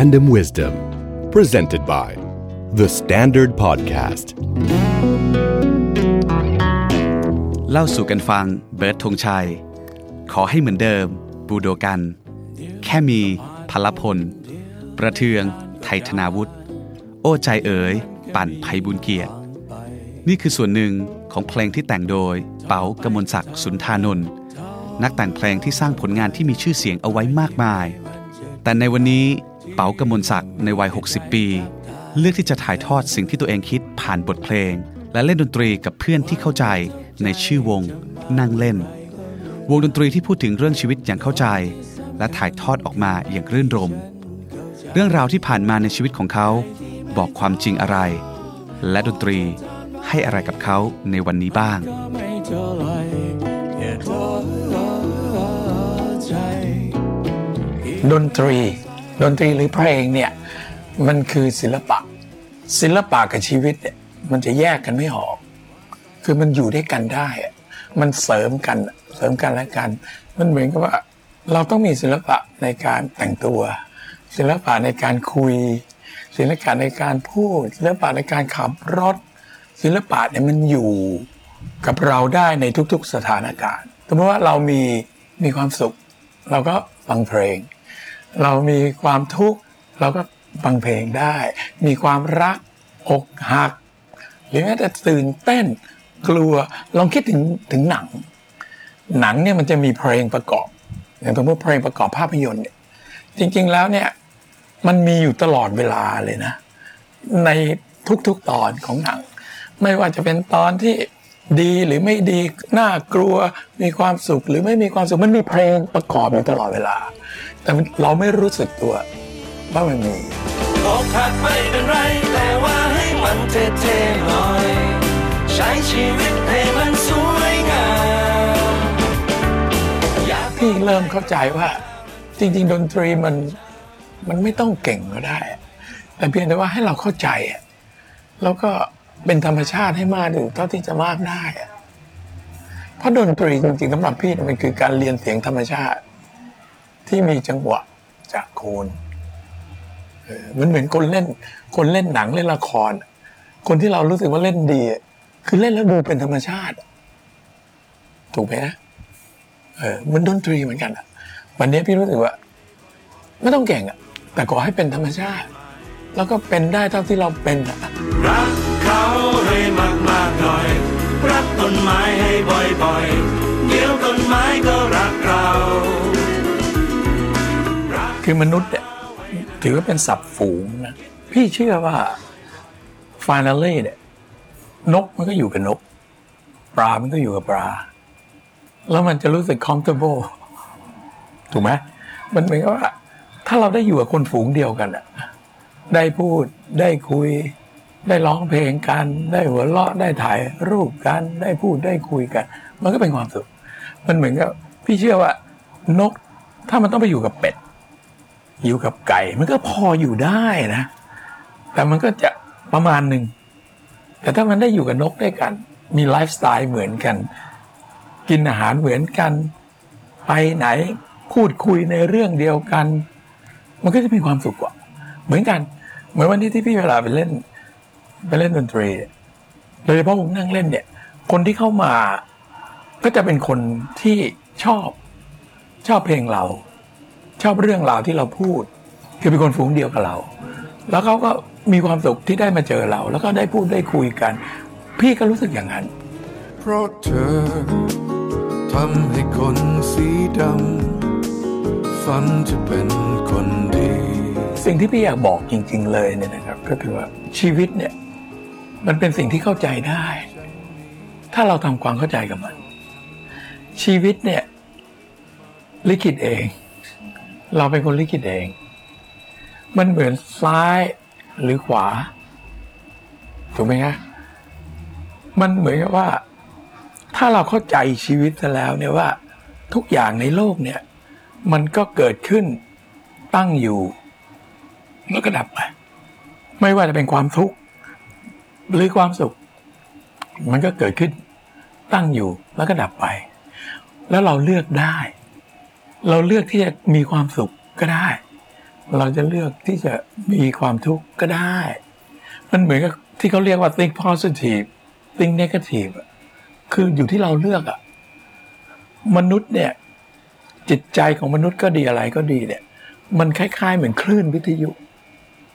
Random Wisdom presented by The Standard Podcast เล่าสู่กันฟังเบิร์ดธงชัย ขอให้เหมือนเดิม บูโดกัน แค่มีพลพล ประเทือง ไทยธนาวุฒิโอ้ใจเอ๋ย ปั่นไพบุญเกียรติ นี่คือส่วนหนึ่งของเพลงที่แต่งโดย เป๋ากมลศักดิ์สุนทานนท์นักแต่งเพลงที่สร้างผลงานที่มีชื่อเสียงเอาไว้มากมาย แต่ในวันนี้ เป๋ากมลศักดิ์ในวัย 60 ปี เลือกที่จะถ่ายทอดสิ่งที่ตัวเองคิดผ่านบทเพลง และเล่นดนตรีกับเพื่อนที่เข้าใจในชื่อวง นั่งเล่น วงดนตรีที่พูดถึงเรื่องชีวิตอย่างเข้าใจ และถ่ายทอดออกมาอย่างรื่นรม เรื่องราวที่ผ่านมาในชีวิตของเขาบอกความจริงอะไร และดนตรีให้อะไรกับเขาในวันนี้บ้างดนตรี ดนตรีหรือเพลงเนี่ยมันคือศิลปะ ศิลปะกับชีวิตเนี่ยมันจะแยกกันไม่ออก คือมันอยู่ด้วยกันได้ มันเสริมกันเสริมกันและกัน มันเหมือนกับว่า เราต้องมีศิลปะในการแต่งตัว ศิลปะในการคุย ศิลปะในการพูด ศิลปะในการขับรถ ศิลปะเนี่ยมันอยู่กับเราได้ในทุก ๆสถานการณ์สมมติว่าเรามีมีความสุข เราก็ฟังเพลง เรามีความทุกข์เราก็ฟังเพลงได้ มีความรักอกหัก หรือแม้แต่ตื่นเต้นกลัวลองคิดถึงถึงหนัง หนังเนี่ยมันจะมีเพลงประกอบอย่างสมมติเพลงประกอบภาพยนตร์เนี่ยจริงๆแล้วเนี่ยมันมีอยู่ตลอดเวลาเลยนะ ในทุกๆตอนของหนัง ไม่ว่าจะเป็นตอนที่ ดีหรือไม่ดีน่ากลัวมีความสุขหรือไม่มีความสุขมันมีเพลงประกอบอยู่ตลอดเวลา แต่มันเราไม่รู้สึกตัวว่ามันมีอกหักไม่เป็นไรแต่ว่าให้มันเท่ๆหน่อย ใช้ชีวิตให้มันสวยงามอยากพี่เริ่มเข้าใจว่า จริง ๆ ดนตรีมันมันไม่ต้องเก่งก็ได้ แต่เพียงแต่ว่าให้เราเข้าใจอะแล้วก็ เป็นธรรมชาติให้มากถึงเท่าที่จะมากได้อะเพราะดนตรีจริงๆสำหรับพี่มันคือการเรียนเสียงธรรมชาติ ที่มีจังหวะจากโคนเออมันเหมือนคนเล่น คนเล่นหนังเล่นละคร คนที่เรารู้สึกว่าเล่นดี คือเล่นแล้วดูเป็นธรรมชาติ ถูกไหมนะเออมันดนตรีเหมือนกันอะ วันนี้พี่รู้สึกว่า ไม่ต้องเก่งอะแต่ขอให้เป็นธรรมชาติ แล้วก็เป็นได้เท่าที่เราเป็นอะ เขาให้มากๆหน่อย รักต้นไม้ให้บ่อยๆ เดี๋ยวต้นไม้ก็รักเรา คือมนุษย์เนี่ยถือว่าเป็นสัตว์ฝูงนะ พี่เชื่อว่าฟ i น a l ่เนี่ย นกมันก็อยู่กับนก ปลา มันก็อยู่กับปลา แล้วมันจะรู้สึก comfortable ถูกไหมมันเหมือนกับว่า ถ้าเราได้อยู่กับคนฝูงเดียวกันอะได้พูดได้คุย ได้ร้องเพลงกันได้หัวเราะได้ถ่ายรูปกันได้พูดได้คุยกัน มันก็เป็นความสุข มันเหมือนกับพี่เชื่อว่านกถ้ามันต้องไปอยู่กับเป็ด อยู่กับไก่ มันก็พออยู่ได้นะ แต่มันก็จะประมาณหนึ่งแต่ถ้ามันได้อยู่กับนกด้วยกัน มีไลฟ์สไตล์เหมือนกัน กินอาหารเหมือนกัน ไปไหนพูดคุยในเรื่องเดียวกัน มันก็จะมีความสุขกว่า เหมือนกัน เหมือนวันนี้ที่พี่เวลาไปเล่น ไปเล่นดนตรีเนี่ยโดยเฉพาะผมนั่งเล่นเนี่ย คนที่เข้ามาก็จะเป็นคนที่ชอบชอบเพลงเรา ชอบเรื่องราวที่เราพูด คือเป็นคนฝูงเดียวกับเรา แล้วเขาก็มีความสุขที่ได้มาเจอเรา แล้วก็ได้พูดได้คุยกัน พี่ก็รู้สึกอย่างนั้น เพราะเธอทำให้คนสีดำฝันจะเป็นคนดี สิ่งที่พี่อยากบอกจริง ๆ เลยเนี่ยนะครับ ก็คือว่าชีวิตเนี่ย มันเป็นสิ่งที่เข้าใจได้ ถ้าเราทำความเข้าใจกับมัน ชีวิตเนี่ย ลิขิตเอง เราเป็นคนลิขิตเอง มันเหมือนซ้ายหรือขวา ถูกไหมฮะมันเหมือนกับว่า ถ้าเราเข้าใจชีวิตซะแล้วเนี่ยว่า ทุกอย่างในโลกเนี่ย มันก็เกิดขึ้นตั้งอยู่แล้วก็ดับไปไม่ว่าจะเป็นความทุกข์ หรือความสุข มันก็เกิดขึ้นตั้งอยู่แล้วก็ดับไป แล้วเราเลือกได้ เราเลือกที่จะมีความสุขก็ได้ เราจะเลือกที่จะมีความทุกข์ก็ได้ มันเหมือนกับที่เขาเรียกว่า think positive think negative คืออยู่ที่เราเลือกอะมนุษย์เนี่ย จิตใจของมนุษย์ก็ดีอะไรก็ดีเนี่ย มันคล้ายๆ เหมือนคลื่นวิทยุ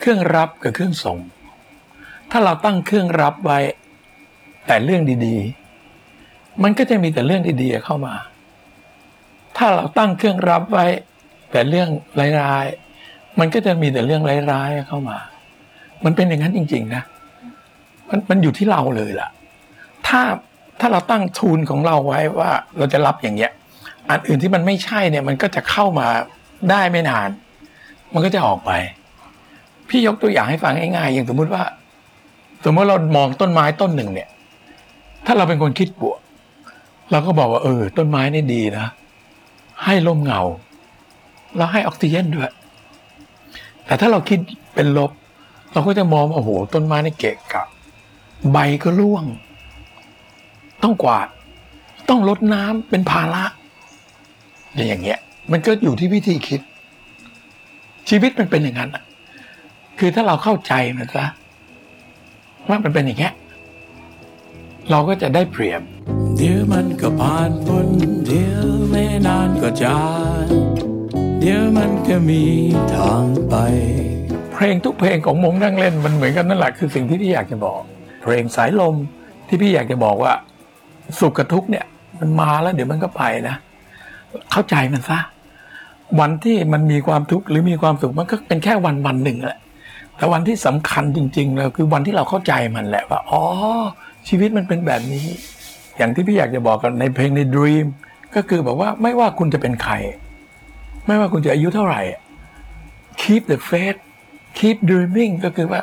เครื่องรับกับเครื่องส่ง ถ้าเราตั้งเครื่องรับไว้ แต่เรื่องดีๆ มันก็จะมีแต่เรื่องดีๆเข้ามา ถ้าเราตั้งเครื่องรับไว้ แต่เรื่องร้ายๆมันก็จะมีแต่เรื่องร้ายๆเข้ามา มันเป็นอย่างนั้นจริง ๆ นะ มันมันอยู่ที่เราเลยล่ะ ถ้าถ้าเราตั้งทูนของเราไว้ว่าเราจะรับอย่างเงี้ย อันอื่นที่มันไม่ใช่เนี่ย มันก็จะเข้ามาได้ไม่นาน มันก็จะออกไป พี่ยกตัวอย่างให้ฟังง่ายๆอย่างสมมุติว่า สมมติเรามองต้นไม้ต้นหนึ่งเนี่ย ถ้าเราเป็นคนคิดบวกเราก็บอกว่าเออ ต้นไม้นี่ดีนะ ให้ลมเงา แล้วให้ออกซิเจนด้วย แต่ถ้าเราคิดเป็นลบ เราก็จะมองว่าโอ้โห ต้นไม้นี่เกะกะใบก็ร่วง ต้องกวาด ต้องลดน้ำเป็นภาระอย่างเงี้ย มันก็อยู่ที่วิธีคิด ชีวิตมันเป็นอย่างนั้นคือถ้าเราเข้าใจมันซะ ว่ามันเป็นอย่างเงี้ยเราก็จะได้เปรียบ เดี๋ยวมันก็ผ่านพ้นเดี๋ยวไม่นานก็จางเดี๋ยวมันก็มีทางไป เพลงทุกเพลงของมงนั่งเล่นมันเหมือนกันนั่นแหละคือสิ่งที่พี่อยากจะบอก เพลงสายลมที่พี่อยากจะบอกว่า สุขกับทุกข์เนี่ย มันมาแล้ว เดี๋ยวมันก็ไปนะ เข้าใจมันซะวันที่มันมีความทุกข์หรือมีความสุขมันก็เป็นแค่วันวันหนึ่งแหละ แต่วันที่สำคัญจริงๆแล้วคือวันที่เราเข้าใจมันแหละว่าอ๋อชีวิตมันเป็นแบบนี้ อย่างที่พี่อยากจะบอกกันในเพลงใน Dream ก็คือบอกว่าไม่ว่าคุณจะเป็นใคร ไม่ว่าคุณจะอายุเท่าไหร่ keep the faith keep dreaming ก็คือว่า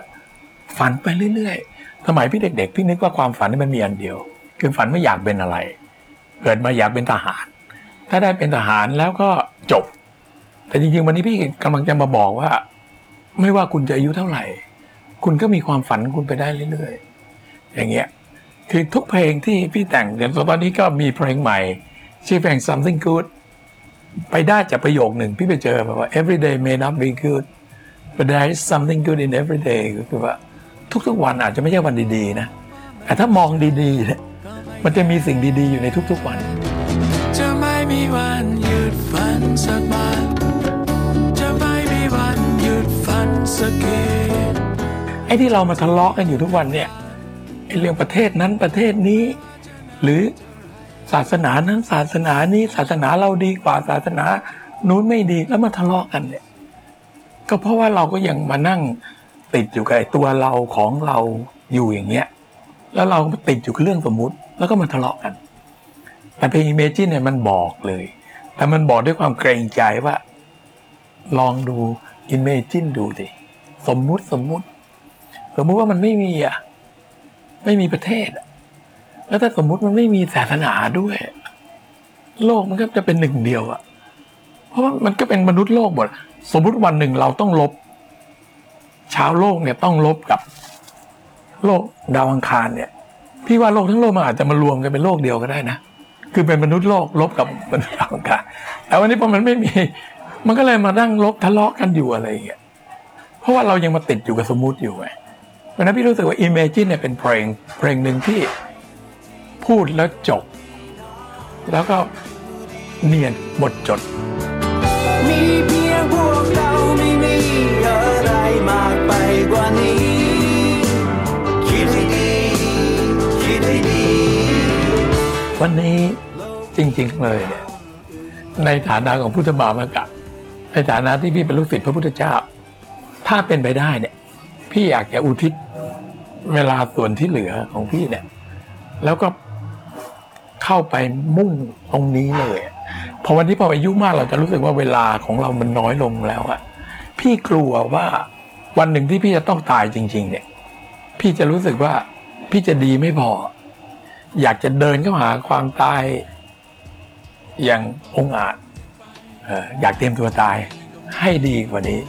ฝันไปเรื่อยๆ สมัยพี่เด็ก ๆ พี่นึกว่าความฝันนี่มันมีอันเดียว คือฝันไม่อยากเป็นอะไร เกิดมาอยากเป็นทหาร ถ้าได้เป็นทหารแล้วก็จบ แต่จริงๆวันนี้พี่กำลังจะมาบอกว่า ไม่ว่าคุณจะอายุเท่าไหร่ คุณก็มีความฝันคุณไปได้เรื่อยๆ อย่างเงี้ย คือทุกเพลงที่พี่แต่งเดี๋ยวตอนนี้ก็มีเพลงใหม่ ชื่อเพลง something good ไปได้จากประโยคหนึ่ง พี่ไปเจอมาว่า every day may not be good but there is something good in every day ก็คือว่าทุกๆวันอาจจะไม่ใช่วันดีๆ นะ แต่ถ้ามองดีๆเนี่ยมันจะมีสิ่งดีๆ อยู่ในทุกๆวัน จะไม่มีวันหยุดฝันสักวัน ดฝันสักทีไอ้ที่เรามาทะเลาะกันอยู่ทุกวันเนี่ยไอ้เรื่องประเทศนั้นประเทศนี้ หรือศาสนานั้นศาสนานี้ศาสนาเราดีกว่าศาสนานู้นไม่ดีแล้วมาทะเลาะกันเนี่ย ก็เพราะว่าเราก็ยังมานั่งติดอยู่กับไอ้ตัวเราของเราอยู่อย่างเงี้ย แล้วเราติดอยู่กับเรื่องสมมุติ แล้วก็มาทะเลาะกัน แต่เพลง Imagine เนี่ยมันบอกเลย แต่มันบอกด้วยความเกรงใจว่า ลองดู Imagine ดูดิสมมุติสมมุติ สมมุติว่ามันไม่มีอะ ไม่มีประเทศ แล้วถ้าสมมุติมันไม่มีศาสนาด้วย โลกมันก็จะเป็นหนึ่งเดียวอะเพราะว่ามันก็เป็นมนุษย์โลกหมด สมมุติวันหนึ่งเราต้องลบชาวโลกเนี่ยต้องลบกับ โลกดาวอังคารเนี่ย พี่ว่าโลกทั้งโลกมันอาจจะมารวมกันเป็นโลกเดียวก็ได้นะคือเป็นมนุษย์โลกลบกับมนุษย์ดาวอังคารแต่วันนี้พอมันไม่มี มันก็เลยมานั่งลบทะเลาะกันอยู่อะไรอย่างเงี้ยเพราะว่าเรายังมาติดอยู่กับสมมุติอยู่ไงเพราะฉะนั้นพี่รู้สึกว่า Imagine เนี่ยเป็นเพลงเพลงหนึ่งที่พูดแล้วจบ แล้วก็เนียนหมดจด มีเพียงพวกเราไม่มีอะไรมากไปกว่านี้ คิดให้ดีคิดให้ดี วันนี้จริงๆเลยเนี่ยในฐานะของพุทธบามกะ ในฐานะที่พี่เป็นลูกศิษย์พระพุทธเจ้า ถ้าเป็นไปได้เนี่ย พี่อยากจะอุทิศเวลาส่วนที่เหลือของพี่เนี่ย แล้วก็เข้าไปมุ่งตรงนี้เลยพอวันที่พออายุมากเราจะรู้สึกว่าเวลาของเรามันน้อยลงแล้วอะพี่กลัวว่าวันหนึ่งที่พี่จะต้องตายจริง ๆ เนี่ย พี่จะรู้สึกว่าพี่จะดีไม่พอ อยากจะเดินเข้าหาความตายอย่างองอาจ อ่ออยากเตรียมตัวตายให้ดีกว่านี้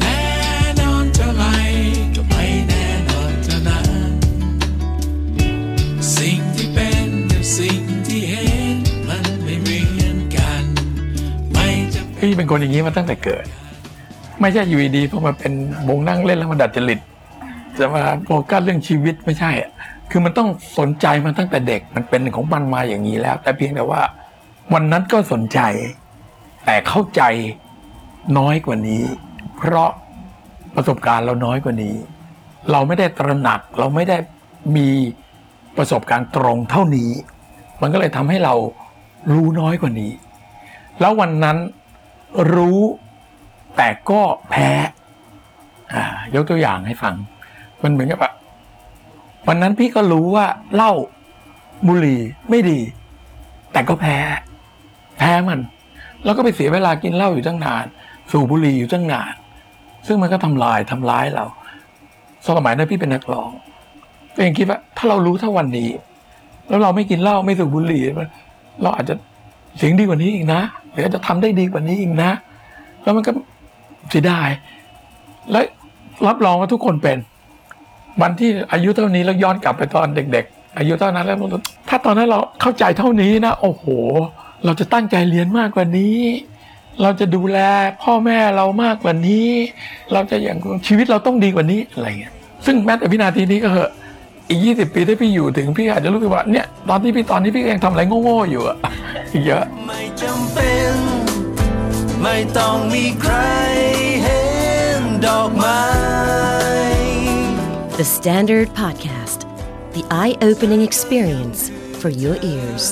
แน่นอนเท่าไรก็ไม่แน่นอนเท่านั้นสิ่งที่เป็นกับสิ่งที่เห็นมันไม่เหมือนกัน ไม่จะเป็นพี่เป็นคนอย่างนี้มาตั้งแต่เกิด ไม่ใช่อยู่ดีๆพอมาเป็นวงนั่งเล่นแล้วมาดัดจริตจะมาโฟกัสเรื่องชีวิตไม่ใช่อะคือมันต้องสนใจมันตั้งแต่เด็กมันเป็นของมันมาอย่างนี้แล้ว แต่เพียงแต่ว่า วันนั้นก็สนใจ แต่เข้าใจน้อยกว่านี้ เพราะประสบการณ์เราน้อยกว่านี้ เราไม่ได้ตระหนักเราไม่ได้มีประสบการณ์ตรงเท่านี้ มันก็เลยทำให้เรารู้น้อยกว่านี้ แล้ววันนั้นรู้แต่ก็แพ้อ่ายกตัวอย่างให้ฟัง มันเหมือนกับว่าวันนั้นพี่ก็รู้ว่าเหล้าบุหรี่ไม่ดี แต่ก็แพ้ แพ้มัน แล้วก็ไปเสียเวลากินเหล้าอยู่ตั้งนาน สูบบุหรี่อยู่ตั้งนาน ซึ่งมันก็ทำลายทำร้ายเราสมัยนั้นพี่เป็นนักร้องก็ยังคิดว่า ถ้าเรารู้เท่าวันนี้ แล้วเราไม่กินเหล้าไม่สูบบุหรี่เราอาจจะเสียงดีกว่านี้อีกนะหรืออาจจะทำได้ดีกว่านี้อีกนะ แล้วมันก็เสียดายและรับรองว่าทุกคนเป็น วันที่อายุเท่านี้แล้วย้อนกลับไปตอนเด็ก ๆ อายุเท่านั้นแล้วถ้าตอนนั้นเราเข้าใจเท่านี้นะ โอ้โห เราจะตั้งใจเรียนมากกว่านี้ เราจะดูแลพ่อแม่เรามากกว่านี้ เราจะอย่างชีวิตเราต้องดีกว่านี้อะไรเงี้ยซึ่งแม้แต่วินาทีนี้ก็เหอะอีกยี่สิบปีที่พี่อยู่ถึงพี่อาจจะรู้สึกว่าเนี่ยตอนที่พี่ตอนนี้พี่ยังทำอะไรโง่ๆอยู่อะเยอะไม่จำเป็น ไม่ต้องมีใครเห็นดอกไม้ The Standard Podcast, the eye opening experience for your ears.